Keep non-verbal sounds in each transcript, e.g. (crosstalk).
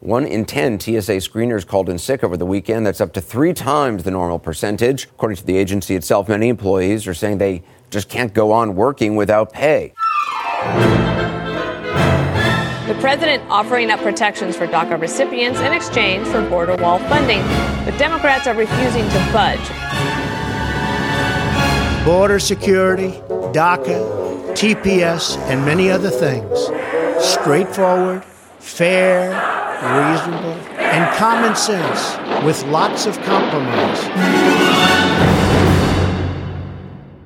One in 10 TSA screeners called in sick over the weekend. That's up to three times the normal percentage. According to the agency itself, many employees are saying they just can't go on working without pay. The president offering up protections for DACA recipients in exchange for border wall funding. But Democrats are refusing to budge. Border security, DACA, TPS, and many other things. Straightforward, fair, reasonable, and common sense with lots of compromise.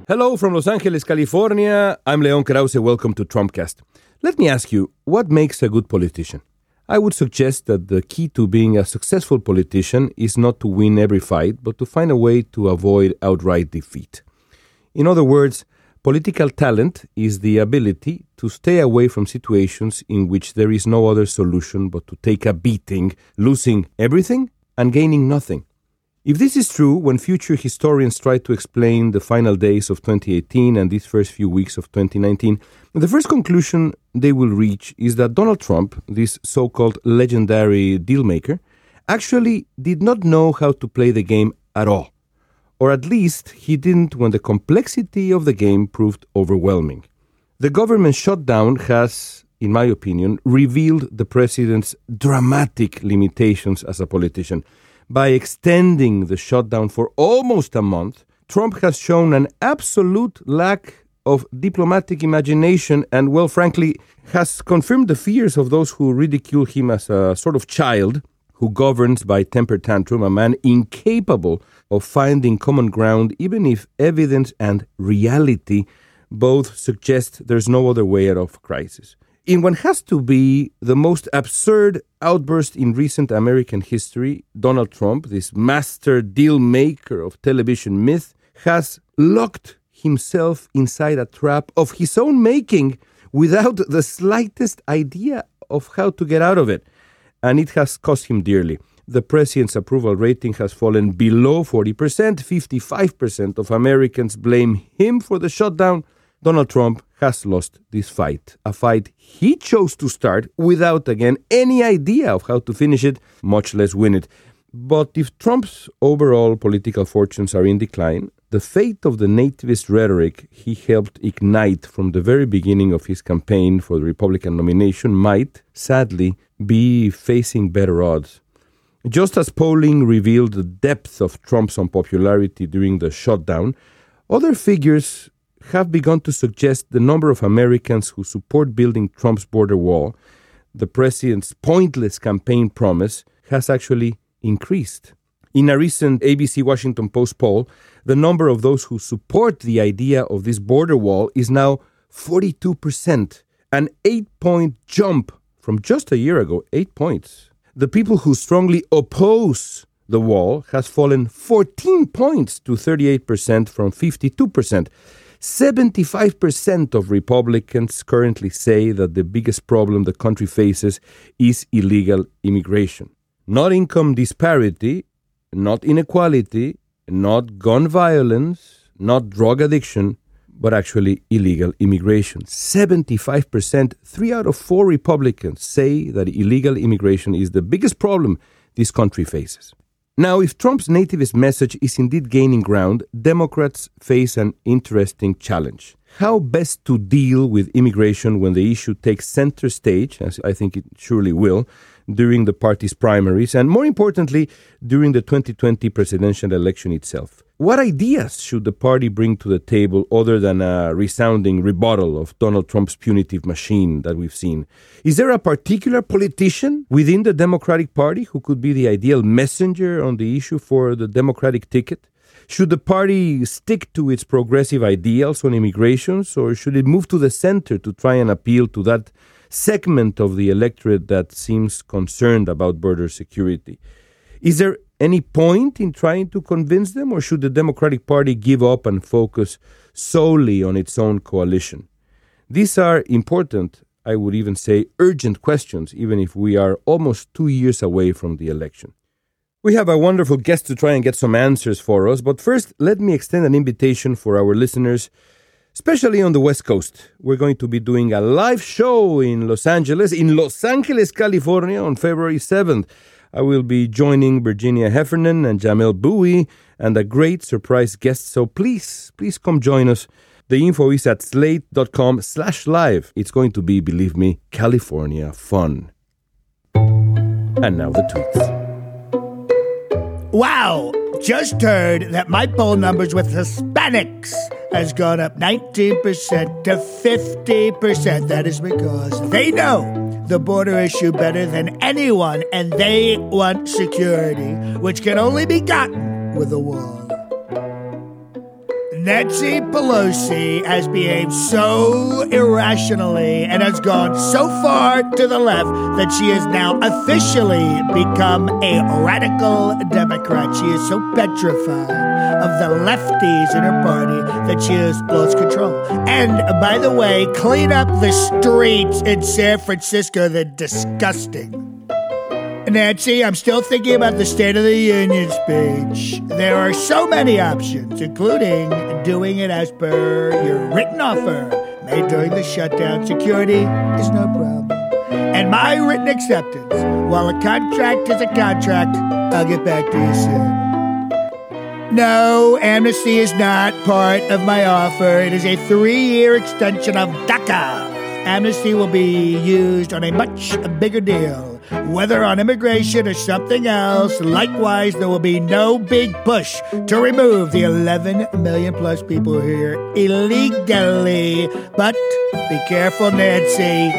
Hello from Los Angeles, California. I'm Leon Krauze. Welcome to Trumpcast. Let me ask you, what makes a good politician? I would suggest that the key to being a successful politician is not to win every fight, but to find a way to avoid outright defeat. In other words, political talent is the ability to stay away from situations in which there is no other solution but to take a beating, losing everything and gaining nothing. If this is true, when future historians try to explain the final days of 2018 and these first few weeks of 2019, the first conclusion they will reach is that Donald Trump, this so called legendary dealmaker, actually did not know how to play the game at all. Or at least he didn't when the complexity of the game proved overwhelming. The government shutdown has, in my opinion, revealed the president's dramatic limitations as a politician. By extending the shutdown for almost a month, Trump has shown an absolute lack of diplomatic imagination and, well, frankly, has confirmed the fears of those who ridicule him as a sort of child who governs by temper tantrum, a man incapable of finding common ground, even if evidence and reality both suggest there's no other way out of crisis in what has to be the most absurd outburst in recent American history, Donald Trump, this master deal maker of television myth, has locked himself inside a trap of his own making without the slightest idea of how to get out of it. And it has cost him dearly. The president's approval rating has fallen below 40%. 55% of Americans blame him for the shutdown. Donald Trump has lost this fight, a fight he chose to start without, again, any idea of how to finish it, much less win it. But if Trump's overall political fortunes are in decline, the fate of the nativist rhetoric he helped ignite from the very beginning of his campaign for the Republican nomination might, sadly, be facing better odds. Just as polling revealed the depth of Trump's unpopularity during the shutdown, other figures have begun to suggest the number of Americans who support building Trump's border wall, the president's pointless campaign promise, has actually increased. In a recent ABC Washington Post poll, the number of those who support the idea of this border wall is now 42%, an eight point jump from just a year ago, eight points. The people who strongly oppose the wall has fallen 14 points to 38% from 52%. 75% of Republicans currently say that the biggest problem the country faces is illegal immigration. Not income disparity, not inequality, not gun violence, not drug addiction, but actually illegal immigration. 75%, three out of four Republicans say that illegal immigration is the biggest problem this country faces. Now, if Trump's nativist message is indeed gaining ground, Democrats face an interesting challenge. How best to deal with immigration when the issue takes center stage, as I think it surely will, during the party's primaries, and more importantly, during the 2020 presidential election itself. What ideas should the party bring to the table other than a resounding rebuttal of Donald Trump's punitive machine that we've seen? Is there a particular politician within the Democratic Party who could be the ideal messenger on the issue for the Democratic ticket? Should the party stick to its progressive ideals on immigration, or should it move to the center to try and appeal to that segment of the electorate that seems concerned about border security. Is there any point in trying to convince them, or should the Democratic Party give up and focus solely on its own coalition? These are important, I would even say urgent questions, even if we are almost two years away from the election. We have a wonderful guest to try and get some answers for us, but first, let me extend an invitation for our listeners, especially on the West Coast. We're going to be doing a live show in Los Angeles, in Los Angeles, California, on February 7th. I will be joining Virginia Heffernan and Jamelle Bouie and a great surprise guest, so please, please come join us. The info is at slate.com slash live. It's going to be, believe me, California fun. And now the tweets. Wow, just heard that my poll numbers with Hispanics has gone up 19% to 50%. That is because they know the border issue better than anyone and they want security, which can only be gotten with a wall. Nancy Pelosi has behaved so irrationally and has gone so far to the left that she has now officially become a radical Democrat. She is so petrified of the lefties in her party that she has lost control. And by the way, clean up the streets in San Francisco. They're disgusting. Nancy, I'm still thinking about the State of the Union speech. There are so many options, including doing it as per your written offer made during the shutdown. Security is no problem. And my written acceptance. While a contract is a contract, I'll get back to you soon. No, amnesty is not part of my offer. It is a three year extension of DACA. Amnesty will be used on a much bigger deal whether on immigration or something else. Likewise, there will be no big push to remove the 11 million plus people here illegally. But be careful, Nancy.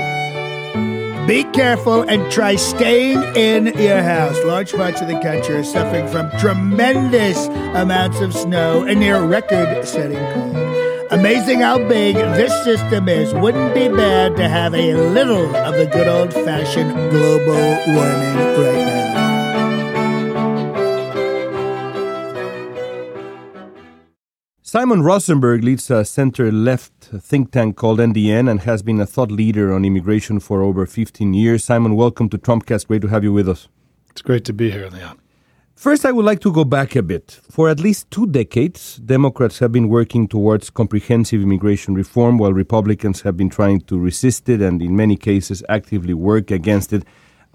Be careful and try staying in your house. Large parts of the country are suffering from tremendous amounts of snow and near record setting cold. Amazing how big this system is. Wouldn't be bad to have a little of the good old fashioned global warming right now. Simon Rosenberg leads a center left think tank called NDN and has been a thought leader on immigration for over 15 years. Simon, welcome to Trumpcast. Great to have you with us. It's great to be here, Leon. First, I would like to go back a bit. For at least two decades, Democrats have been working towards comprehensive immigration reform, while Republicans have been trying to resist it and, in many cases, actively work against it.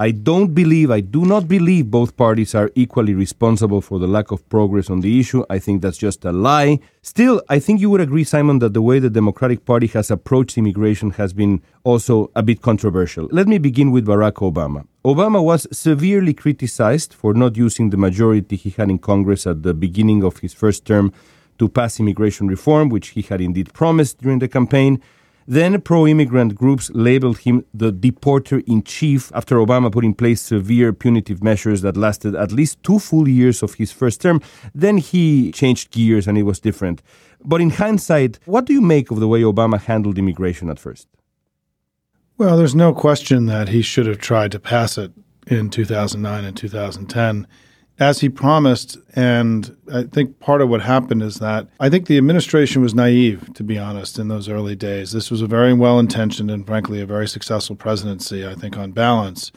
I don't believe, I do not believe both parties are equally responsible for the lack of progress on the issue. I think that's just a lie. Still, I think you would agree, Simon, that the way the Democratic Party has approached immigration has been also a bit controversial. Let me begin with Barack Obama. Obama was severely criticized for not using the majority he had in Congress at the beginning of his first term to pass immigration reform, which he had indeed promised during the campaign. Then pro immigrant groups labeled him the deporter in chief after Obama put in place severe punitive measures that lasted at least two full years of his first term. Then he changed gears and it was different. But in hindsight, what do you make of the way Obama handled immigration at first? Well, there's no question that he should have tried to pass it in 2009 and 2010 as he promised. And I think part of what happened is that I think the administration was naive, to be honest, in those early days. This was a very well intentioned and, frankly, a very successful presidency, I think, on balance.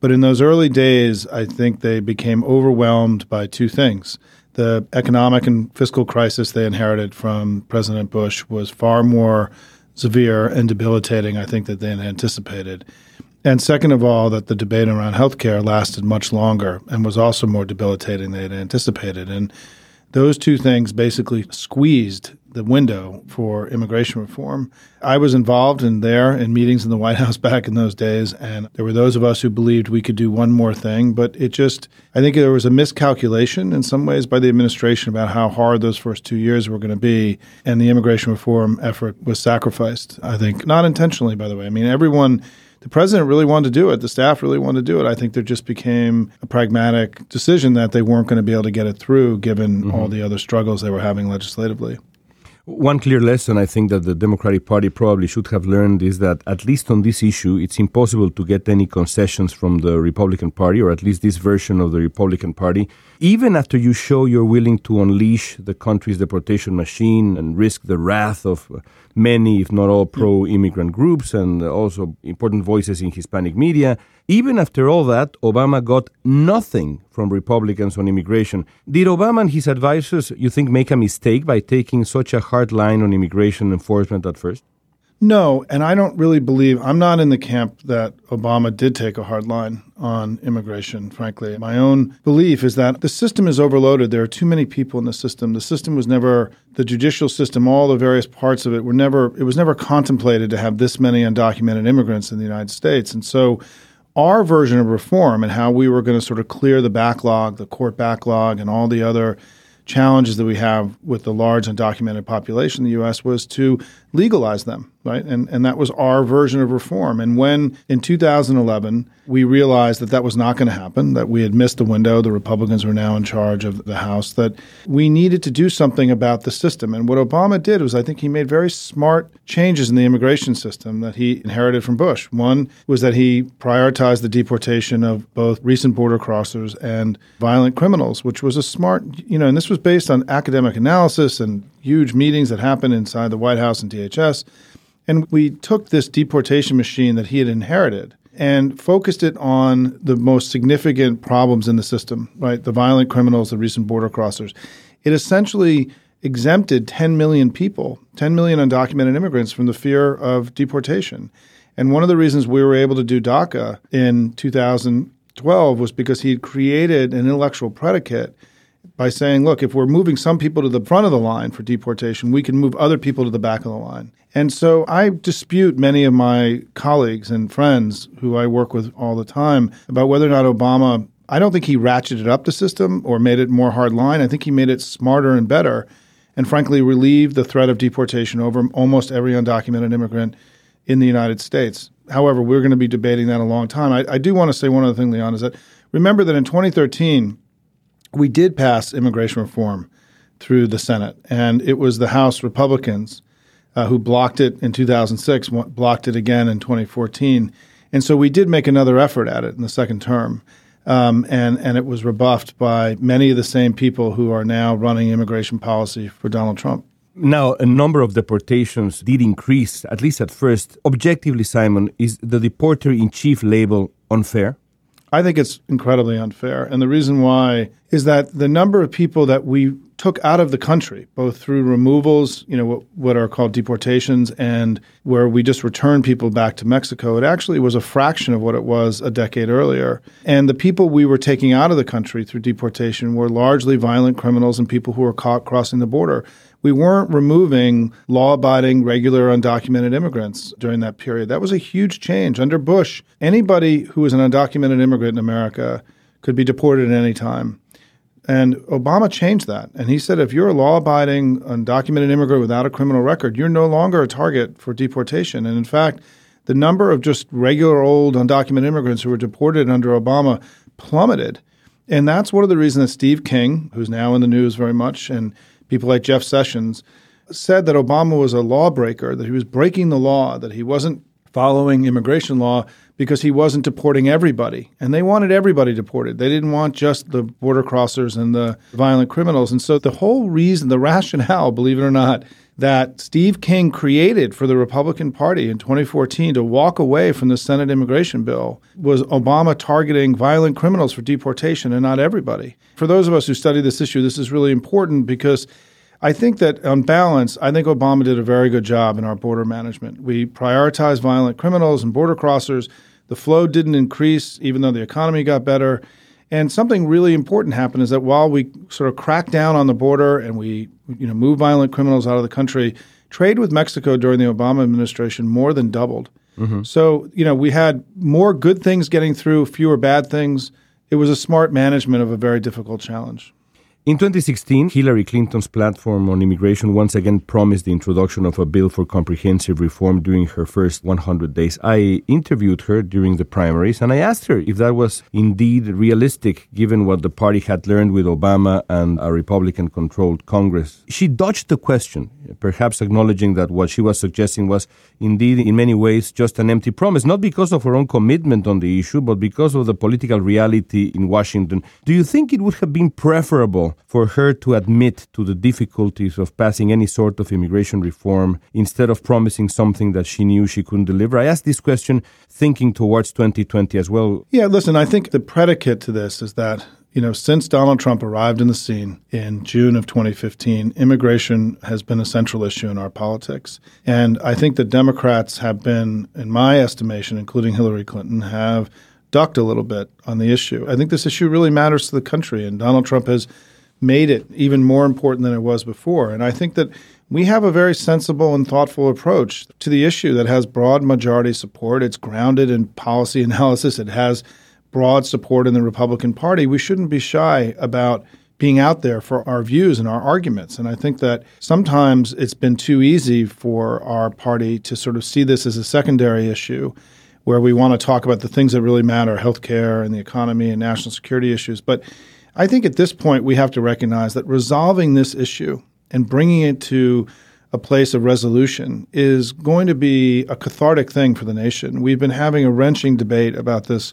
But in those early days, I think they became overwhelmed by two things. The economic and fiscal crisis they inherited from President Bush was far more severe and debilitating, I think, than they had anticipated. And second of all, that the debate around healthcare lasted much longer and was also more debilitating than they had anticipated. And those two things basically squeezed the window for immigration reform. I was involved in there in meetings in the White House (laughs) back in those days, and there were those of us who believed we could do one more thing, but it just, I think there was a miscalculation in some ways by the administration about how hard those first two years were going to be, and the immigration reform effort was sacrificed, I think, not intentionally, by the way. I mean, everyone the president really wanted to do it. The staff really wanted to do it. I think there just became a pragmatic decision that they weren't going to be able to get it through given mm-hmm. all the other struggles they were having legislatively. One clear lesson I think that the Democratic Party probably should have learned is that, at least on this issue, it's impossible to get any concessions from the Republican Party, or at least this version of the Republican Party, even after you show you're willing to unleash the country's deportation machine and risk the wrath of many, if not all, pro immigrant groups and also important voices in Hispanic media. Even after all that, Obama got nothing from Republicans on immigration. Did Obama and his advisors, you think, make a mistake by taking such a hard line on immigration enforcement at first? No, and I don't really believe, I'm not in the camp that Obama did take a hard line on immigration, frankly. My own belief is that the system is overloaded. There are too many people in the system. The system was never, the judicial system, all the various parts of it were never, it was never contemplated to have this many undocumented immigrants in the United States. And so our version of reform and how we were going to sort of clear the backlog, the court backlog, and all the other challenges that we have with the large undocumented population in the U.S. was to legalize them, right? And, and that was our version of reform. And when in 2011 we realized that that was not going to happen, that we had missed the window, the Republicans were now in charge of the House, that we needed to do something about the system. And what Obama did was I think he made very smart changes in the immigration system that he inherited from Bush. One was that he prioritized the deportation of both recent border crossers and violent criminals, which was a smart, you know, and this was based on academic analysis and huge meetings that happened inside the White House and DHS. And we took this deportation machine that he had inherited and focused it on the most significant problems in the system, right? The violent criminals, the recent border crossers. It essentially exempted 10 million people, 10 million undocumented immigrants from the fear of deportation. And one of the reasons we were able to do DACA in 2012 was because he had created an intellectual predicate by saying, look, if we're moving some people to the front of the line for deportation, we can move other people to the back of the line. And so I dispute many of my colleagues and friends who I work with all the time about whether or not Obama, I don't think he ratcheted up the system or made it more hard line. I think he made it smarter and better and frankly relieved the threat of deportation over almost every undocumented immigrant in the United States. However, we're going to be debating that a long time. I, I do want to say one other thing, Leon, is that remember that in 2013, we did pass immigration reform through the Senate, and it was the House Republicans uh, who blocked it in 2006, blocked it again in 2014, and so we did make another effort at it in the second term, um, and and it was rebuffed by many of the same people who are now running immigration policy for Donald Trump. Now, a number of deportations did increase, at least at first. Objectively, Simon, is the deporter in chief label unfair? I think it's incredibly unfair. And the reason why is that the number of people that we took out of the country, both through removals, you know, what, what, are called deportations, and where we just returned people back to Mexico, it actually was a fraction of what it was a decade earlier. And the people we were taking out of the country through deportation were largely violent criminals and people who were caught crossing the border we weren't removing law abiding, regular, undocumented immigrants during that period. That was a huge change. Under Bush, anybody who was an undocumented immigrant in America could be deported at any time. And Obama changed that. And he said if you're a law abiding, undocumented immigrant without a criminal record, you're no longer a target for deportation. And in fact, the number of just regular old undocumented immigrants who were deported under Obama plummeted. And that's one of the reasons that Steve King, who's now in the news very much, and people like Jeff Sessions, said that Obama was a lawbreaker, that he was breaking the law, that he wasn't following immigration law because he wasn't deporting everybody. And they wanted everybody deported. They didn't want just the border crossers and the violent criminals. And so the whole reason, the rationale, believe it or not, that Steve King created for the Republican Party in 2014 to walk away from the Senate immigration bill was Obama targeting violent criminals for deportation and not everybody. For those of us who study this issue, this is really important because I think that on balance, I think Obama did a very good job in our border management. We prioritized violent criminals and border crossers. The flow didn't increase, even though the economy got better. And something really important happened is that while we sort of cracked down on the border and we you know move violent criminals out of the country, trade with Mexico during the Obama administration more than doubled. Mm-hmm. So you know we had more good things getting through, fewer bad things. It was a smart management of a very difficult challenge. In 2016, Hillary Clinton's platform on immigration once again promised the introduction of a bill for comprehensive reform during her first 100 days. I interviewed her during the primaries and I asked her if that was indeed realistic given what the party had learned with Obama and a Republican controlled Congress. She dodged the question, perhaps acknowledging that what she was suggesting was indeed in many ways just an empty promise, not because of her own commitment on the issue, but because of the political reality in Washington. Do you think it would have been preferable for her to admit to the difficulties of passing any sort of immigration reform instead of promising something that she knew she couldn't deliver? I asked this question thinking towards 2020 as well. Yeah, listen, I think the predicate to this is that you know, since Donald Trump arrived in the scene in June of 2015, immigration has been a central issue in our politics. And I think the Democrats have been, in my estimation, including Hillary Clinton, have ducked a little bit on the issue. I think this issue really matters to the country, and Donald Trump has made it even more important than it was before. And I think that we have a very sensible and thoughtful approach to the issue that has broad majority support. It's grounded in policy (laughs) analysis. It has broad support in the Republican Party. We shouldn't be shy about being out there for our views and our arguments. And I think that sometimes it's been too easy for our party to sort of see this as a secondary issue where we want to talk about the things that really matter healthcare and the economy and national security issues. But I think at this point, we have to recognize that resolving this issue and bringing it to a place of resolution is going to be a cathartic thing for the nation. We've been having a wrenching debate about this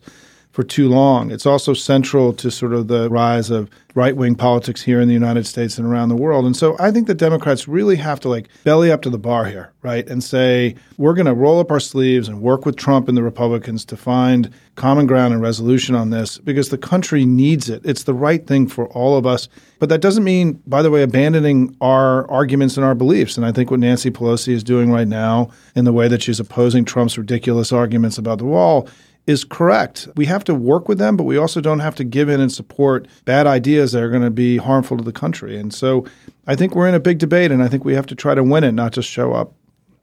for too long. It's also central to sort of the rise of right wing politics here in the United States and around the world. And so I think the Democrats really have to like belly up to the bar here, right? And say, we're going to roll up our sleeves and work with Trump and the Republicans to find common ground and resolution on this because the country needs it. It's the right thing for all of us. But that doesn't mean, by the way, abandoning our arguments and our beliefs. And I think what Nancy Pelosi is doing right now in the way that she's opposing Trump's ridiculous arguments about the wall is correct. We have to work with them, but we also don't have to give in and support bad ideas that are going to be harmful to the country. And so I think we're in a big debate, and I think we have to try to win it, not just show up.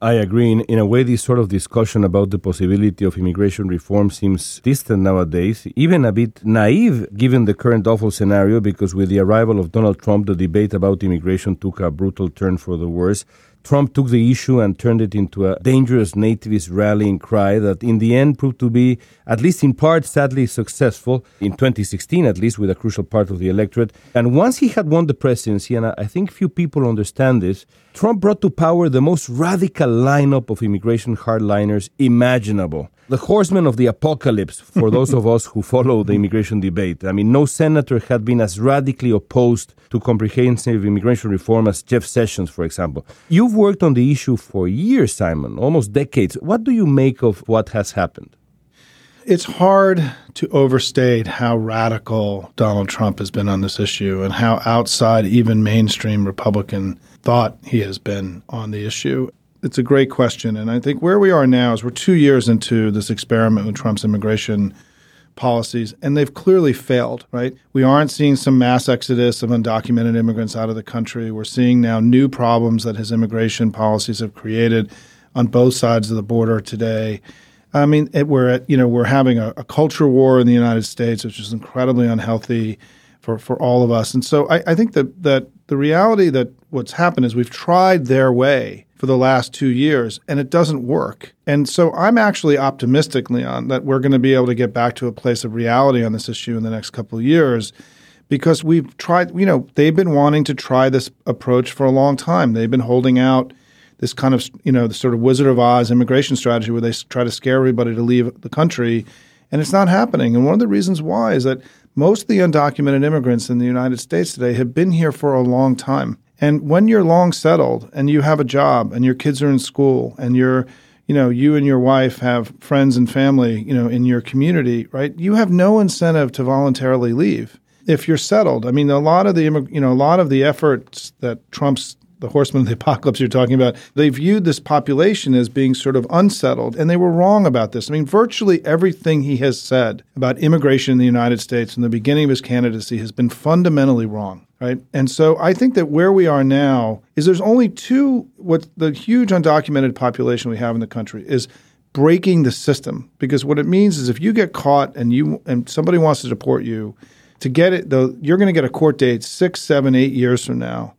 I agree. In, in a way, this sort of discussion about the possibility of immigration reform seems distant nowadays, even a bit naive given the current awful scenario, because with the arrival of Donald Trump, the debate about immigration took a brutal turn for the worse. Trump took the issue and turned it into a dangerous nativist rallying cry that in the end proved to be, at least in part, sadly successful, in 2016 at least, with a crucial part of the electorate. And once he had won the presidency, and I think few people understand this, Trump brought to power the most radical lineup of immigration hardliners imaginable. The horsemen of the apocalypse for those of us who follow the immigration debate. I mean, no senator had been as radically opposed to comprehensive immigration reform as Jeff Sessions, for example. You've worked on the issue for years, Simon, almost decades. What do you make of what has happened? It's hard to overstate how radical Donald Trump has been on this issue and how outside even mainstream Republican thought he has been on the issue. It's a great question. And I think where we are now is we're two years into this experiment with Trump's immigration policies, and they've clearly failed, right? We aren't seeing some mass exodus of undocumented immigrants out of the country. We're seeing now new problems that his immigration policies have created on both sides of the border today. I mean, it, we're at, you know we're having a, a, culture war in the United States, which is incredibly unhealthy for, for all of us. And so I, I think that that the reality that what's happened is we've tried their way for the last two years and it doesn't work. And so I'm actually optimistic, Leon, that we're going to be able to get back to a place of reality on this issue in the next couple of years because we've tried, you know, they've been wanting to try this approach for a long time. They've been holding out this kind of, you know, the sort of Wizard of Oz immigration strategy where they try to scare everybody to leave the country. And it's not happening. And one of the reasons why is that most of the undocumented immigrants in the United States today have been here for a long time. And when you're long settled and you have a job and your kids are in school and you're you know you and your wife have friends and family you know in your community right you have no incentive to voluntarily leave if you're settled i mean a lot of the you know a lot of the efforts that trump's the horsemen of the (laughs) apocalypse you're talking about, they viewed this population as being sort of unsettled, and they were wrong about this. I mean, virtually everything he has said about immigration in the United States from the beginning of his candidacy has been fundamentally wrong. Right. And so I think that where we are now is there's only two what the huge undocumented population we have in the country is breaking the system because what it means is if you get caught and you and somebody wants to deport you to get it, though, you're going to get a court date six, seven, eight years from now.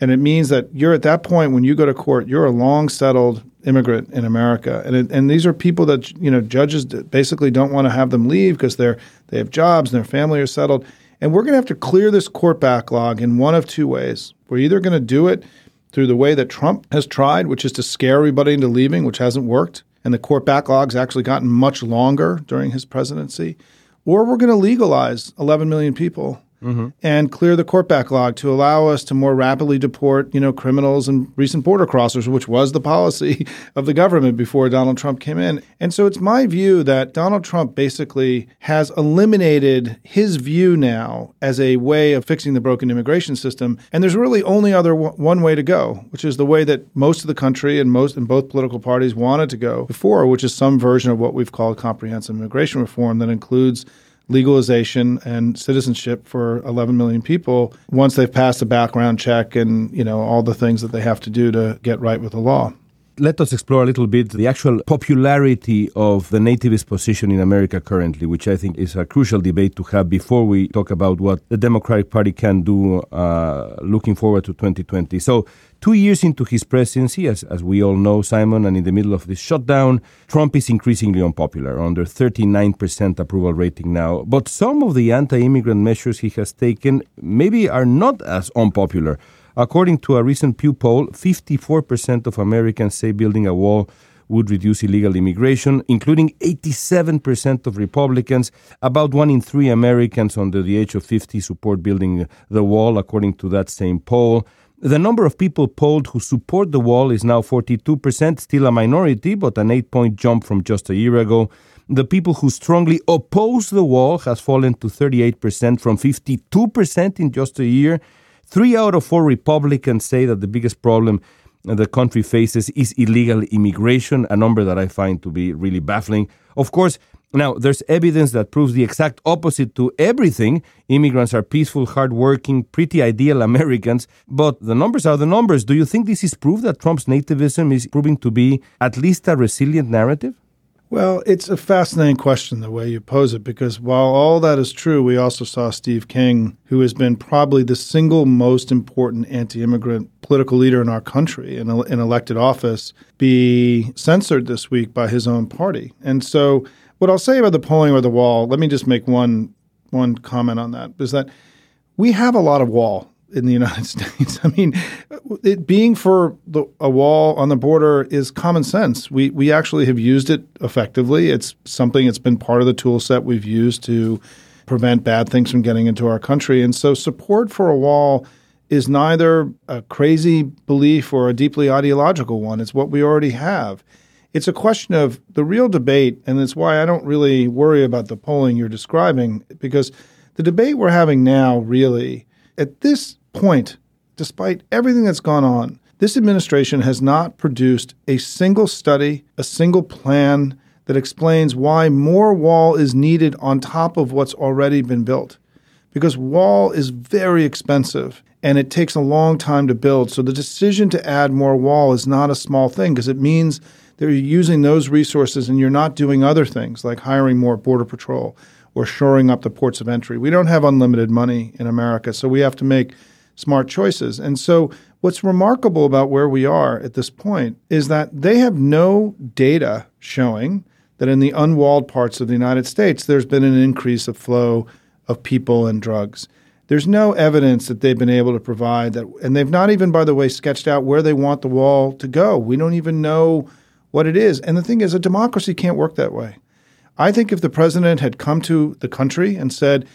And it means that you're at that point when you go to court, you're a long settled immigrant in America. And, it, and these are people that, you know, judges basically don't want to have them leave because they're, they have jobs and their family are settled. And we're going to have to clear this court backlog in one of two ways. We're either going to do it through the way that Trump has tried, which is to scare everybody into leaving, which hasn't worked. And the court backlog's actually gotten much longer during his presidency. Or we're going to legalize 11 million people mm-hmm. and clear the court backlog to allow us to more rapidly deport, you know, criminals and recent border crossers, which was the policy (laughs) of the government before Donald Trump came in. And so it's my view that Donald Trump basically has eliminated his view now as a way of fixing the broken immigration system. And there's really only other w- one way to go, which is the way that most of the country and most and both political parties wanted to go before, which is some version of what we've called comprehensive immigration reform that includes legalization and citizenship for 11 million people once they've passed a background check and you know all the things that they have to do to get right with the law let us explore a little bit the actual popularity of the nativist position in America currently, which I think is a crucial debate to have before we talk about what the Democratic Party can do uh, looking forward to 2020. So, two years into his presidency, as, as we all know, Simon, and in the middle of this shutdown, Trump is increasingly unpopular, under 39% approval rating now. But some of the anti immigrant measures he has taken maybe are not as unpopular. According to a recent Pew poll, 54% of Americans say building a wall would reduce illegal immigration, including 87% of Republicans. About one in three Americans under the age of 50 support building the wall, according to that same poll. The number of people polled who support the wall is now 42%, still a minority, but an eight point jump from just a year ago. The people who strongly oppose the wall has fallen to 38% from 52% in just a year. Three out of four Republicans say that the biggest problem the country faces is illegal immigration, a number that I find to be really baffling. Of course, now there's evidence that proves the exact opposite to everything. Immigrants are peaceful, hardworking, pretty ideal Americans, but the numbers are the numbers. Do you think this is proof that Trump's nativism is proving to be at least a resilient narrative? Well, it's a fascinating question the way you pose it, because while all that is true, we also saw Steve King, who has been probably the single most important anti immigrant political leader in our country in, in elected office, be censored this week by his own party. And so, what I'll say about the polling or the wall, let me just make one, one comment on that, is that we have a lot of wall in the United (laughs) States. I mean, it being for the, a wall on the border is common sense. We we actually have used it effectively. It's something that's been part of the tool set we've used to prevent bad things from getting into our country. And so support for a wall is neither a crazy belief or a deeply ideological one. It's what we already have. It's a question of the real debate, and it's why I don't really worry about the polling you're describing, because the debate we're having now really at this point, despite everything that's gone on, this administration has not produced a single study, a single plan that explains why more wall is needed on top of what's already been built. Because wall is very expensive and it takes a long time to build. So the decision to add more wall is not a small thing because it means that you're using those resources and you're not doing other things like hiring more border patrol or shoring up the ports of entry. We don't have unlimited money in America, so we have to make smart choices. And so, what's remarkable about where we are at this point is that they have no data showing that in the unwalled parts of the United States, there's been an increase of flow of people and drugs. There's no evidence that they've been able to provide that, and they've not even, by the way, sketched out where they want the wall to go. We don't even know what it is. And the thing is, a democracy can't work that way. I think if the president had come to the country and said,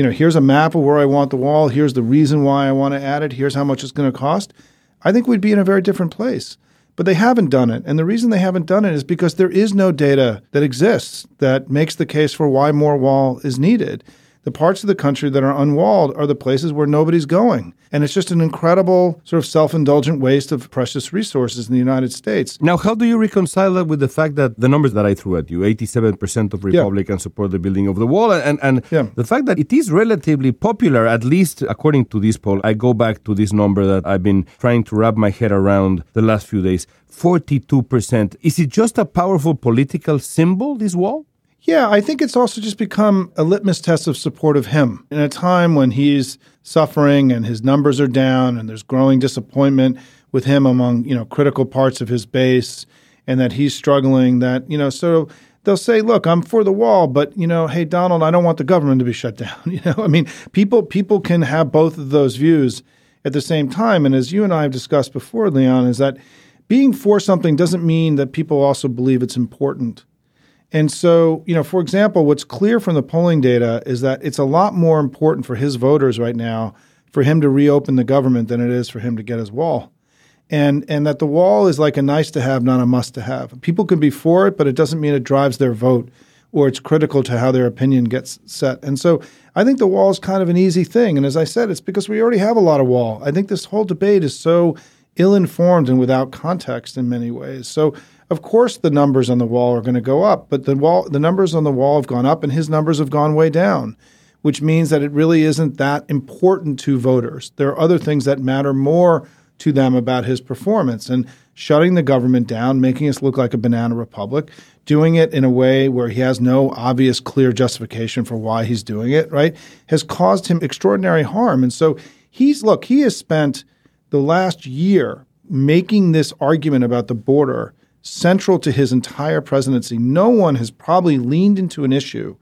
you know, here's a map of where I want the wall. Here's the reason why I want to add it. Here's how much it's going to cost. I think we'd be in a very different place. But they haven't done it. And the reason they haven't done it is because there is no data that exists that makes the case for why more wall is needed the parts of the country that are unwalled are the places where nobody's going. And it's just an incredible sort of self indulgent waste of precious resources in the United States. Now, how do you reconcile that with the fact that the numbers that I threw at you 87% of Republicans yeah. support the building of the wall, and, and yeah. the fact that it is relatively popular, at least according to this poll? I go back to this number that I've been trying to wrap my head around the last few days 42%. Is it just a powerful political symbol, this wall? Yeah, I think it's also just become a litmus test of support of him in a time when he's suffering and his numbers are down and there's growing disappointment with him among, you know, critical parts of his base and that he's struggling that, you know, so they'll say, "Look, I'm for the wall, but, you know, hey Donald, I don't want the government to be shut down." (laughs) You know, I mean, people people can have both of those views at the same time and as you and I have discussed before, Leon, is that being for something doesn't mean that people also believe it's important. And so, you know, for example, what's clear from the polling data is that it's a lot more important for his voters right now for him to reopen the government than it is for him to get his wall. And and that the wall is like a nice to have, not a must to have. People can be for it, but it doesn't mean it drives their vote or it's critical to how their opinion gets set. And so I think the wall is kind of an easy thing. And as I said, it's because we already have a lot of wall. I think this whole debate is so ill informed and without context in many ways. So of course the numbers on the wall are going to go up, but the wall the numbers on the wall have gone up and his numbers have gone way down, which means that it really isn't that important to voters. There are other things that matter more to them about his performance and shutting the government down, making us look like a banana republic, doing it in a way where he has no obvious clear justification for why he's doing it, right? Has caused him extraordinary harm. And so he's look, he has spent the last year making this argument about the border central to his entire presidency. No one has probably leaned into an issue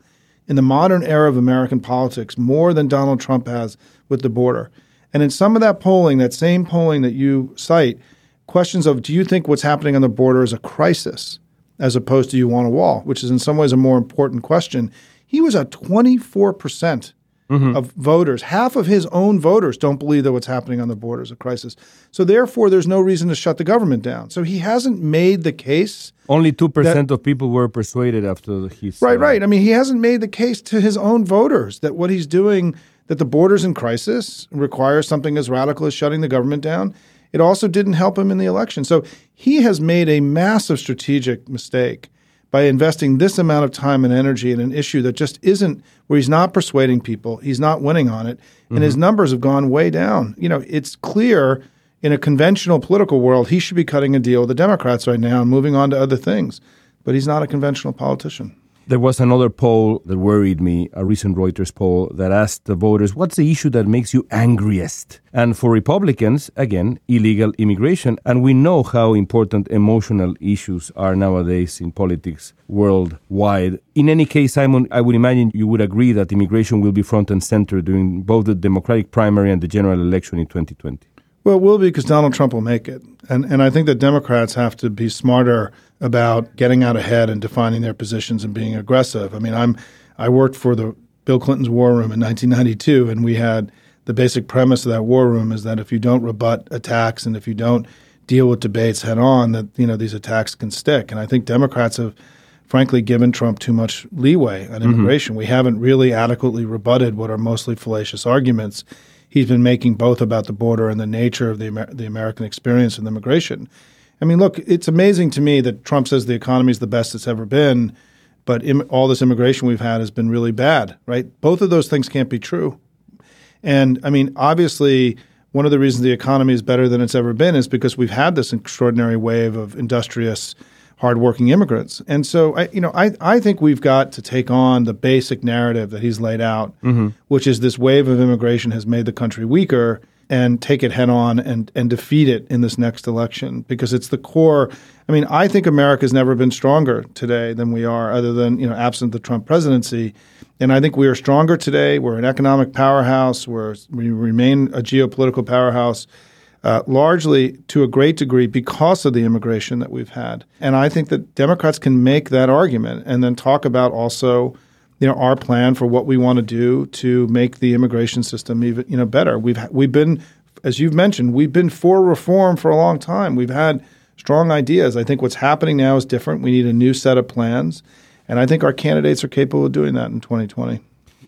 in the modern era of American politics more than Donald Trump has with the border. And in some of that polling, that same polling that you cite, questions of do you think what's happening on the border is a crisis as opposed to you want a wall, which is in some ways a more important question. He was at 24% mm-hmm. of voters. Half of his own voters don't believe that what's happening on the border is a crisis. So therefore, there's no reason to shut the government down. So he hasn't made the case. Only two percent of people were persuaded after he's right. Uh, right. I mean, he hasn't made the case to his own voters that what he's doing, that the border's in crisis, requires something as radical as shutting the government down. It also didn't help him in the election. So he has made a massive strategic mistake by investing this amount of time and energy in an issue that just isn't where he's not persuading people, he's not winning on it, and mm-hmm. his numbers have gone way down. You know, it's clear in a conventional political world he should be cutting a deal with the Democrats right now and moving on to other things, but he's not a conventional politician. There was another poll that worried me, a recent Reuters poll that asked the voters, what's the issue that makes you angriest? And for Republicans, again, illegal immigration. And we know how important emotional issues are nowadays in politics worldwide. In any case, Simon, I would imagine you would agree that immigration will be front and center during both the Democratic primary and the general election in 2020. Well, it will be because Donald Trump will make it. And, and I think that Democrats have to be smarter about getting out ahead and defining their positions and being aggressive. I mean, I'm I worked for the Bill Clinton's War Room in 1992, and we had the basic premise of that war room is that if you don't rebut attacks and if you don't deal with debates head on, that you know these attacks can stick. And I think Democrats have, frankly, given Trump too much leeway on mm-hmm. immigration. Mm-hmm. We haven't really adequately rebutted what are mostly fallacious arguments he's been making both about the border and the nature of the Amer- the American experience and immigration. I mean, look, it's amazing to me that Trump says the economy is the best it's ever been, but Im- all this immigration we've had has been really bad, right? Both of those things can't be true. And I mean, obviously, one of the reasons the economy is better than it's ever been is because we've had this extraordinary wave of industrious, hardworking immigrants. And so, I, you know, I, I think we've got to take on the basic narrative that he's laid out, mm-hmm. which is this wave of immigration has made the country weaker and take it head on and, and defeat it in this next election because it's the core. I mean, I think America's never been stronger today than we are, other than, you know, absent the Trump presidency. And I think we are stronger today. We're an economic powerhouse. We're, we remain a geopolitical powerhouse, uh, largely to a great degree because of the immigration that we've had. And I think that Democrats can make that argument and then talk about also – you know our plan for what we want to do to make the immigration system even you know better. We've we've been, as you've mentioned, we've been for reform for a long time. We've had strong ideas. I think what's happening now is different. We need a new set of plans, and I think our candidates are capable of doing that in 2020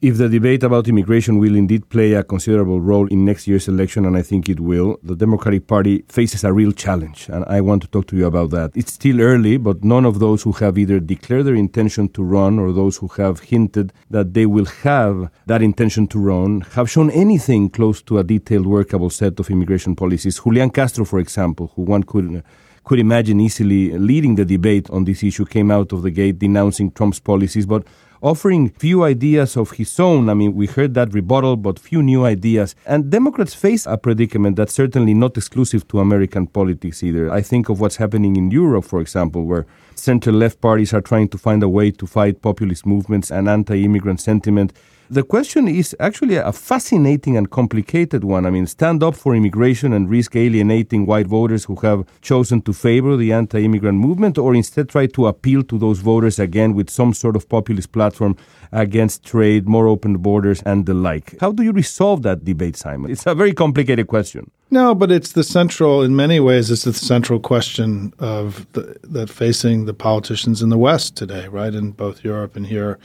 if the debate about immigration will indeed play a considerable role in next year's election, and I think it will, the Democratic Party faces a real challenge. And I want to talk to you about that. It's still early, but none of those who have either declared their intention to run or those who have hinted that they will have that intention to run have shown anything close to a detailed, workable set of immigration policies. Julian Castro, for example, who one could could imagine easily leading the debate on this issue, came out of the gate denouncing Trump's policies, but offering few ideas of his own. I mean, we heard that rebuttal, but few new ideas. And Democrats face a predicament that's certainly not exclusive to American politics either. I think of what's happening in Europe, for example, where center left parties are trying to find a way to fight populist movements and anti immigrant sentiment. The question is actually a fascinating and complicated one. I mean, stand up for immigration and risk alienating white voters who have chosen to favor the anti immigrant movement, or instead try to appeal to those voters again with some sort of populist platform against trade, more open borders, and the like. How do you resolve that debate, Simon? It's a very complicated question. No, but it's the central, in many ways, it's the central question of the, that facing the politicians in the West today, right, in both Europe and here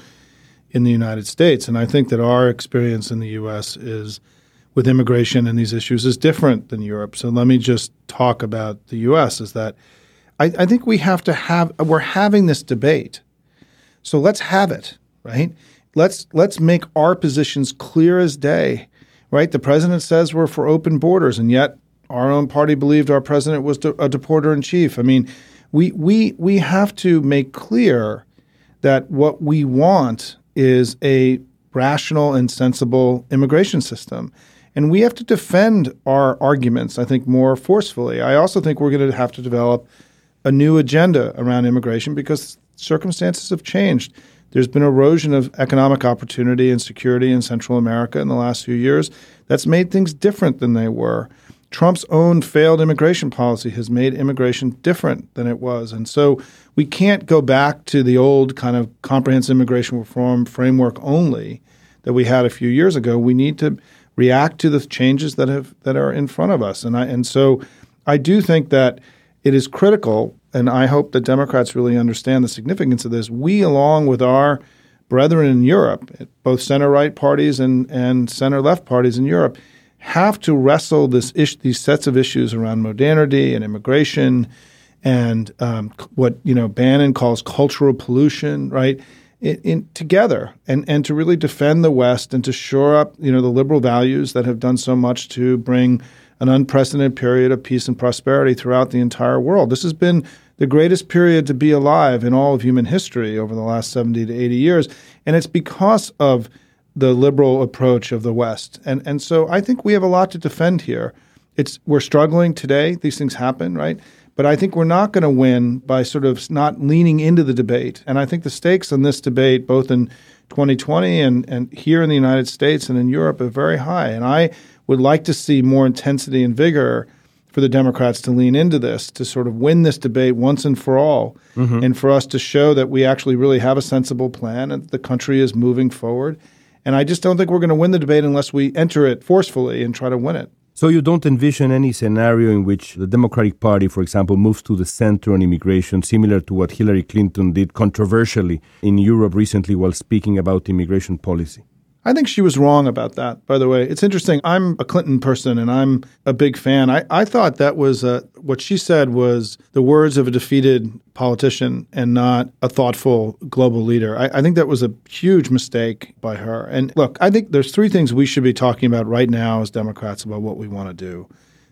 in the United States. And I think that our experience in the U.S. is with immigration and these issues is different than Europe. So let me just talk about the U.S. Is that I, I think we have to have we're having this debate, so let's have it right. Let's let's make our positions clear as day, right? The president says we're for open borders, and yet our own party believed our president was a deporter in chief. I mean, we we we have to make clear that what we want is a rational and sensible immigration system. And we have to defend our arguments, I think, more forcefully. I also think we're going to have to develop a new agenda around immigration because circumstances have changed. There's been erosion of economic opportunity and security in Central America in the last few years that's made things different than they were. Trump's own failed immigration policy has made immigration different than it was. And so we can't go back to the old kind of comprehensive immigration reform framework only that we had a few years ago. We need to react to the changes that have that are in front of us. And I and so I do think that it is critical, and I hope that Democrats really understand the significance of this. We, along with our brethren in Europe, both center right parties and, and center left parties in Europe, have to wrestle this ish, these sets of issues around modernity and immigration and um, what you know Bannon calls cultural pollution, right? In, in, together and and to really defend the West and to shore up you know the liberal values that have done so much to bring an unprecedented period of peace and prosperity throughout the entire world. This has been the greatest period to be alive in all of human history over the last 70 to 80 years and it's because of the liberal approach of the West. And and so I think we have a lot to defend here. It's we're struggling today. These things happen, right? But I think we're not going to win by sort of not leaning into the debate. And I think the stakes in this debate, both in 2020 and, and here in the United States and in Europe, are very high. And I would like to see more intensity and vigor for the Democrats to lean into this, to sort of win this debate once and for all, mm-hmm. and for us to show that we actually really have a sensible plan and the country is moving forward and I just don't think we're going to win the debate unless we enter it forcefully and try to win it. So you don't envision any scenario in which the Democratic Party, for example, moves to the center on immigration, similar to what Hillary Clinton did controversially in Europe recently while speaking about immigration policy? I think she was wrong about that, by the way. It's interesting. I'm a Clinton person and I'm a big fan. I, I thought that was uh, what she said was the words of a defeated politician and not a thoughtful global leader. I, I think that was a huge mistake by her. And look, I think there's three things we should be talking about right now as Democrats about what we want to do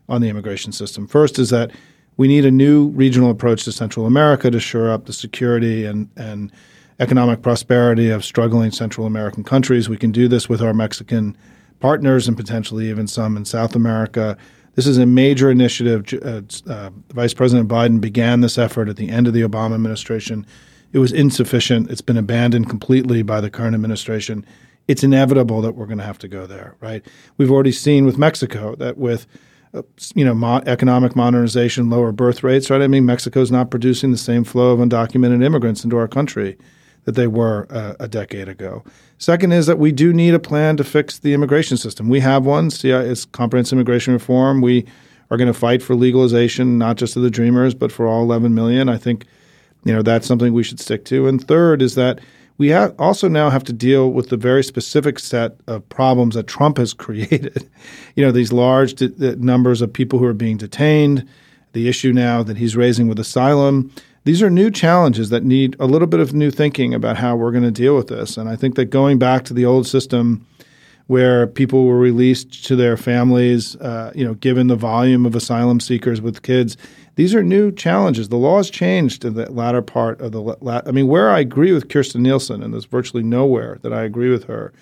on the immigration system. First is that we need a new regional approach to Central America to shore up the security and, and economic prosperity of struggling Central American countries. We can do this with our Mexican partners and potentially even some in South America. This is a major initiative. Uh, uh, Vice President Biden began this effort at the end of the Obama administration. It was insufficient. It's been abandoned completely by the current administration. It's inevitable that we're going to have to go there, right? We've already seen with Mexico that with uh, you know, mo- economic modernization, lower birth rates, right? I mean, Mexico's not producing the same flow of undocumented immigrants into our country that they were uh, a decade ago. Second is that we do need a plan to fix the immigration system. We have one. CI is comprehensive immigration reform. We are going to fight for legalization, not just of the dreamers, but for all 11 million. I think, you know, that's something we should stick to. And third is that we have also now have to deal with the very specific set of problems that Trump has (laughs) created. you know, these large de- numbers of people who are being detained, the issue now that he's raising with asylum these are new challenges that need a little bit of new thinking about how we're going to deal with this. And I think that going back to the old system where people were released to their families, uh, you know, given the volume of asylum seekers with kids. These are new challenges. The laws changed in the latter part of the. La- I mean, where I agree with Kirstjen Nielsen, and there's virtually nowhere that I agree with her.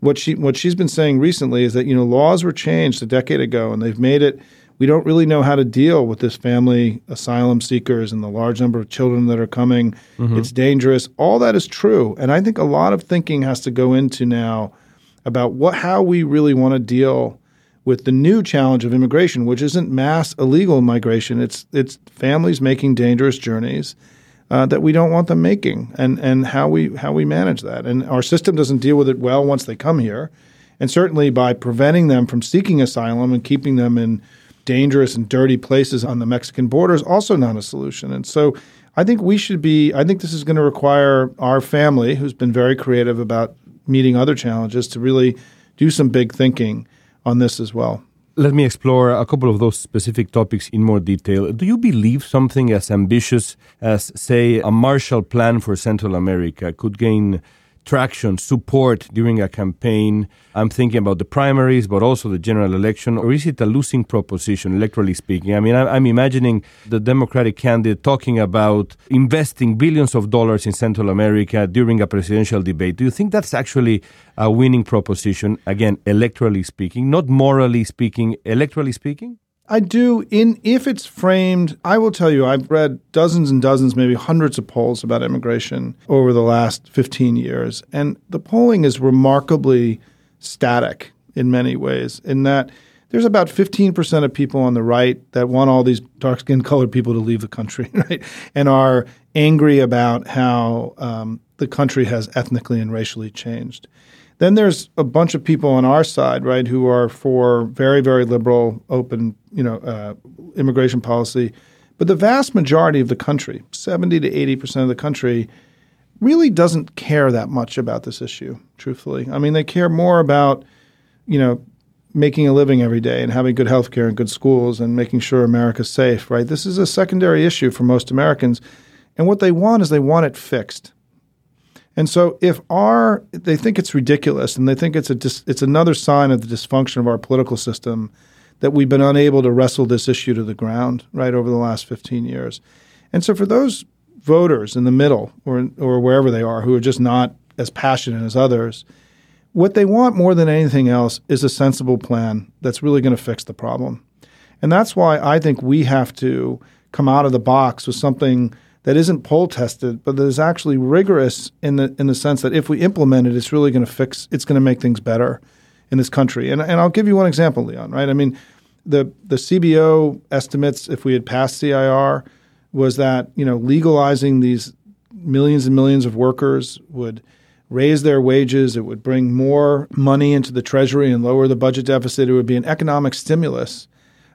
What she what she's been saying recently is that you know laws were changed a decade ago, and they've made it. We don't really know how to deal with this family asylum seekers and the large number of children that are coming. Mm-hmm. It's dangerous. All that is true, and I think a lot of thinking has to go into now about what how we really want to deal with the new challenge of immigration, which isn't mass illegal migration. It's it's families making dangerous journeys uh, that we don't want them making, and and how we how we manage that. And our system doesn't deal with it well once they come here, and certainly by preventing them from seeking asylum and keeping them in dangerous and dirty places on the Mexican border is also not a solution. And so. I think we should be. I think this is going to require our family, who's been very creative about meeting other challenges, to really do some big thinking on this as well. Let me explore a couple of those specific topics in more detail. Do you believe something as ambitious as, say, a Marshall Plan for Central America could gain traction, support during a campaign? I'm thinking about the primaries, but also the general election, or is it a losing proposition, electorally speaking? I mean, I'm imagining the Democratic candidate talking about investing billions of dollars in Central America during a presidential debate. Do you think that's actually a winning proposition, again, electorally speaking, not morally speaking, electorally speaking? I do. In if it's framed, I will tell you, I've read dozens and dozens, maybe hundreds of polls about immigration over the last 15 years, and the polling is remarkably static in many ways. In that there's about 15% of people on the right that want all these dark skinned colored people to leave the country, (laughs) right? And are angry about how um, the country has ethnically and racially changed. Then there's a bunch of people on our side, right, who are for very, very liberal, open, you know, uh, immigration policy. But the vast majority of the country, 70 to 80 percent of the country, really doesn't care that much about this issue. Truthfully, I mean, they care more about, you know, making a living every day and having good health care and good schools and making sure America's safe. Right? This is a secondary issue for most Americans, and what they want is they want it fixed. And so if our they think it's ridiculous and they think it's a dis, it's another sign of the dysfunction of our political system that we've been unable to wrestle this issue to the ground right over the last 15 years. And so for those voters in the middle or or wherever they are who are just not as passionate as others, what they want more than anything else is a sensible plan that's really going to fix the problem. And that's why I think we have to come out of the box with something that isn't poll tested, but that is actually rigorous in the in the sense that if we implement it, it's really going to fix. It's going to make things better in this country. And and I'll give you one example, Leon. Right? I mean, the the CBO estimates if we had passed CIR was that you know legalizing these millions and millions of workers would raise their wages. It would bring more money into the treasury and lower the budget deficit. It would be an economic stimulus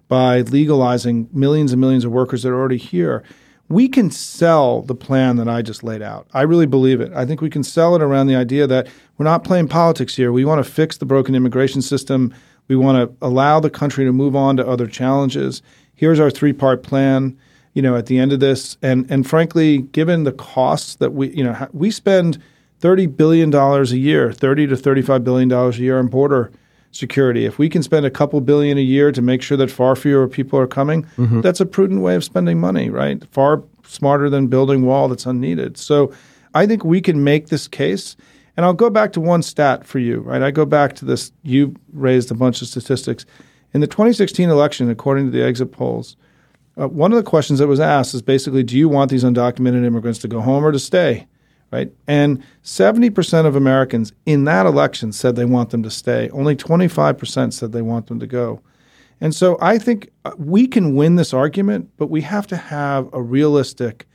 by legalizing millions and millions of workers that are already here we can sell the plan that I just laid out. I really believe it. I think we can sell it around the idea that we're not playing politics here. We want to fix the broken immigration system. We want to allow the country to move on to other challenges. Here's our three-part plan, you know, at the end of this. And and frankly, given the costs that we, you know, we spend 30 billion dollars a year, 30 to 35 billion dollars a year on border security. If we can spend a couple billion a year to make sure that far fewer people are coming, mm-hmm. that's a prudent way of spending money, right? Far smarter than building wall that's unneeded. So I think we can make this case. And I'll go back to one stat for you, right? I go back to this. You raised a bunch of statistics. In the 2016 election, according to the exit polls, uh, one of the questions that was asked is basically, do you want these undocumented immigrants to go home or to stay? Right? And 70% of Americans in that election said they want them to stay. Only 25% said they want them to go. And so I think uh, we can win this argument, but we have to have a realistic,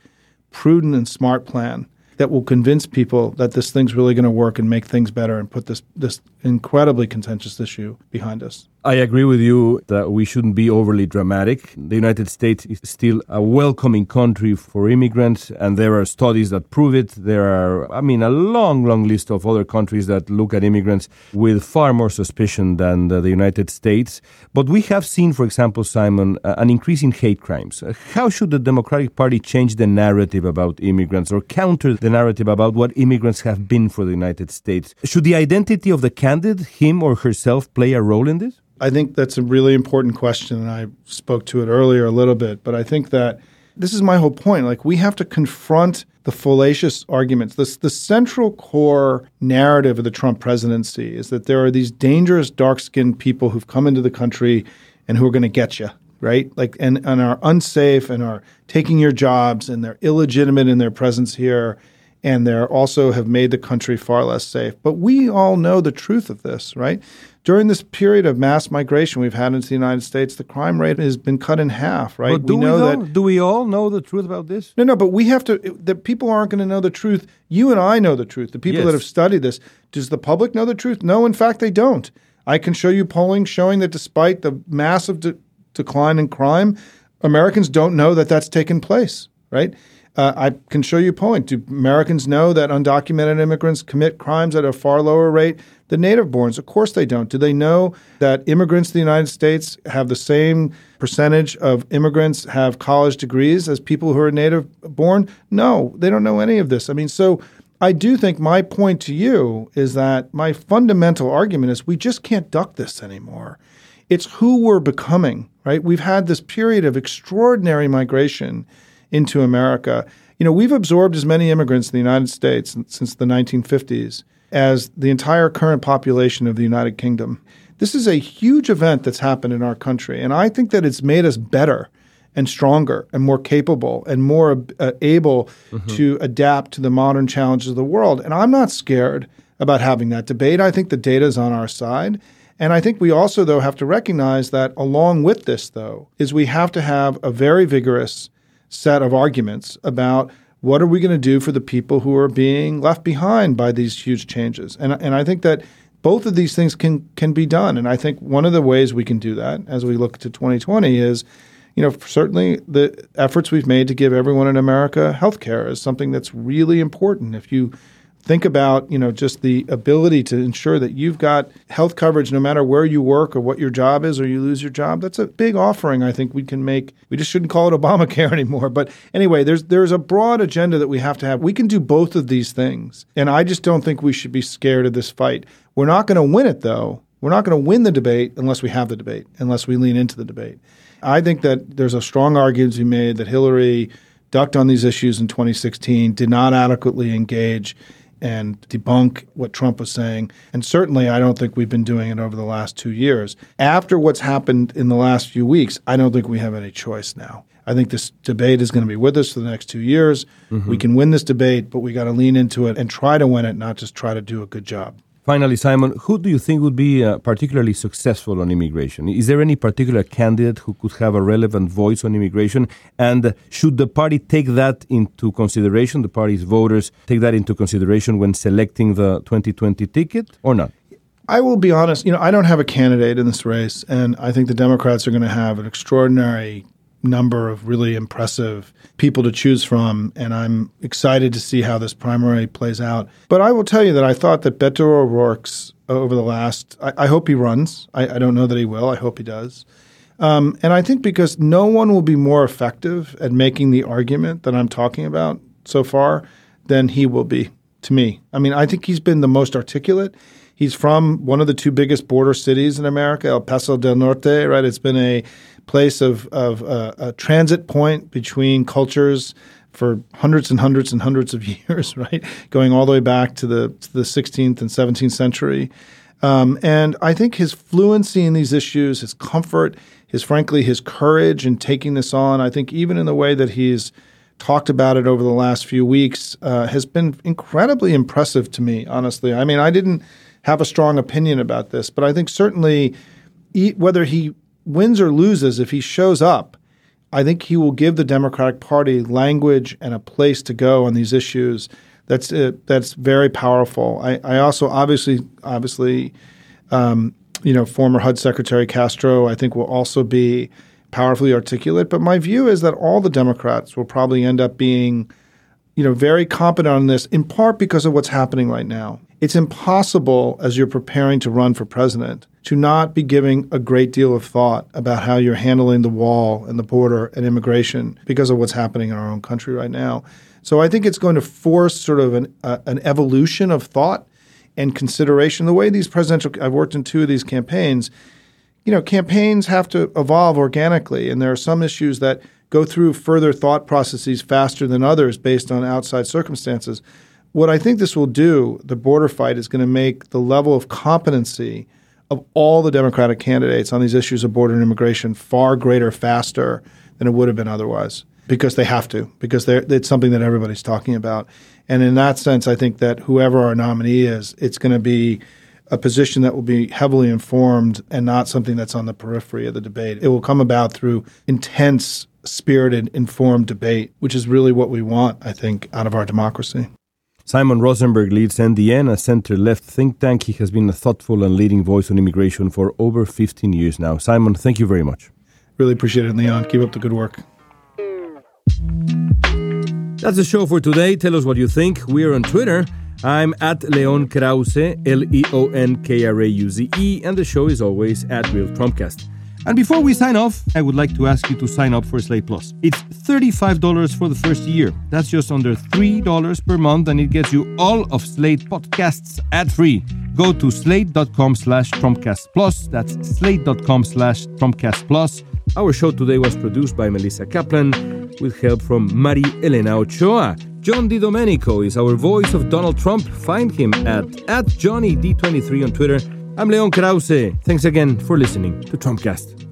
prudent, and smart plan that will convince people that this thing's really going to work and make things better and put this this incredibly contentious issue behind us. I agree with you that we shouldn't be overly dramatic. The United States is still a welcoming country for immigrants, and there are studies that prove it. There are, I mean, a long, long list of other countries that look at immigrants with far more suspicion than the, United States. But we have seen, for example, Simon, an increase in hate crimes. Uh, how should the Democratic Party change the narrative about immigrants or counter the narrative about what immigrants have been for the United States? Should the identity of the candidate, him or herself, play a role in this? I think that's a really important question, and I spoke to it earlier a little bit. But I think that this is my whole point. Like, we have to confront the fallacious arguments. The, the central core narrative of the Trump presidency is that there are these dangerous, dark skinned people who've come into the country and who are going to get you, right? Like, and, and are unsafe and are taking your jobs and they're illegitimate in their presence here and they're also have made the country far less safe. But we all know the truth of this, right? During this period of mass migration we've had into the United States, the crime rate has been cut in half, right? But do we, know we that. Do we all know the truth about this? No, no, but we have to. The people aren't going to know the truth. You and I know the truth. The people yes. that have studied this. Does the public know the truth? No, in fact, they don't. I can show you polling showing that despite the massive de- decline in crime, Americans don't know that that's taken place, right? Uh, I can show you polling. Do Americans know that undocumented immigrants commit crimes at a far lower rate than native borns? Of course they don't. Do they know that immigrants to the United States have the same percentage of immigrants have college degrees as people who are native born? No, they don't know any of this. I mean, so I do think my point to you is that my fundamental argument is we just can't duck this anymore. It's who we're becoming, right? We've had this period of extraordinary migration into America. You know, we've absorbed as many immigrants in the United States since the 1950s as the entire current population of the United Kingdom. This is a huge event that's happened in our country, and I think that it's made us better and stronger and more capable and more uh, able mm-hmm. to adapt to the modern challenges of the world. And I'm not scared about having that debate. I think the data is on our side. And I think we also, though, have to recognize that along with this, though, is we have to have a very vigorous set of arguments about what are we going to do for the people who are being left behind by these huge changes. And, and I think that both of these things can can be done. And I think one of the ways we can do that as we look to 2020 is, you know, certainly the efforts we've made to give everyone in America health care is something that's really important. If you think about you know just the ability to ensure that you've got health coverage no matter where you work or what your job is or you lose your job. That's a big offering i think we can make. We just shouldn't call it obamacare (laughs) anymore. But anyway there's there's a broad agenda that we have to have. We can do both of these things. And i just don't think we should be scared of this fight. We're not going to win it though. We're not going to win the debate unless we have the debate unless we lean into the debate. I think that there's a strong argument to be made that hillary ducked on these issues in 2016 did not adequately engage and debunk what Trump was saying. And certainly, I don't think we've been doing it over the last two years. After what's happened in the last few weeks, I don't think we have any choice now. I think this debate is going to be with us for the next two years. Mm-hmm. We can win this debate, but we got to lean into it and try to win it, not just try to do a good job. Finally, Simon, who do you think would be uh, particularly successful on immigration? Is there any particular candidate who could have a relevant voice on immigration? And should the party take that into consideration, the party's voters take that into consideration when selecting the 2020 ticket or not? I will be honest, you know, I don't have a candidate in this race, and I think the Democrats are going to have an extraordinary number of really impressive people to choose from, and I'm excited to see how this primary plays out. But I will tell you that I thought that Beto O'Rourke's uh, over the last, I, I hope he runs. I, I, don't know that he will. I hope he does. Um, and I think because no one will be more effective at making the argument that I'm talking about so far than he will be to me. I mean, I think he's been the most articulate. He's from one of the two biggest border cities in America, El Paso del Norte, right? It's been a place of, of uh, a transit point between cultures for hundreds and hundreds and hundreds of (laughs) years, right? Going all the way back to the, to the 16th and 17th century. Um, and I think his fluency in these issues, his comfort, his frankly, his courage in taking this on, I think even in the way that he's talked about it over the last few weeks, uh, has been incredibly impressive to me, honestly. I mean, I didn't have a strong opinion about this, but I think certainly whether he wins or loses, if he shows up, I think he will give the Democratic Party language and a place to go on these issues. That's uh, that's very powerful. I, I, also obviously obviously, um, you know, former HUD Secretary Castro, I think will also be powerfully articulate. But my view is that all the Democrats will probably end up being, you know, very competent on this, in part because of what's happening right now. It's impossible as you're preparing to run for president to not be giving a great deal of thought about how you're handling the wall and the border and immigration because of what's happening in our own country right now. So I think it's going to force sort of an, uh, an evolution of thought and consideration. The way these presidential, I've worked in two of these campaigns, you know, campaigns have to evolve organically, and there are some issues that go through further thought processes faster than others based on outside circumstances. What I think this will do, the border fight, is going to make the level of competency of all the Democratic candidates on these issues of border and immigration far greater, faster than it would have been otherwise because they have to, because it's something that everybody's talking about. And in that sense, I think that whoever our nominee is, it's going to be a position that will be heavily informed and not something that's on the periphery of the debate. It will come about through intense, spirited, informed debate, which is really what we want, I think, out of our democracy. Simon Rosenberg leads NDN, a center left think tank. He has been a thoughtful and leading voice on immigration for over 15 years now. Simon, thank you very much. Really appreciate it, Leon. Keep up the good work. That's the show for today. Tell us what you think. We're on Twitter. I'm at Leon Krauze, L E O N K R A U Z E, and the show is always at Real Trumpcast. And before we sign off, I would like to ask you to sign up for Slate Plus. It's $35 for the first year. That's just under $3 per month, and it gets you all of Slate podcasts ad-free. Go to slate.com slash Trumpcast Plus. That's slate.com slash Trumpcast Plus. Our show today was produced by Melissa Kaplan with help from Marie Elena Ochoa. John DiDomenico is our voice of Donald Trump. Find him at, at JohnnyD23 on Twitter I'm Leon Krauze. Thanks again for listening to Trumpcast.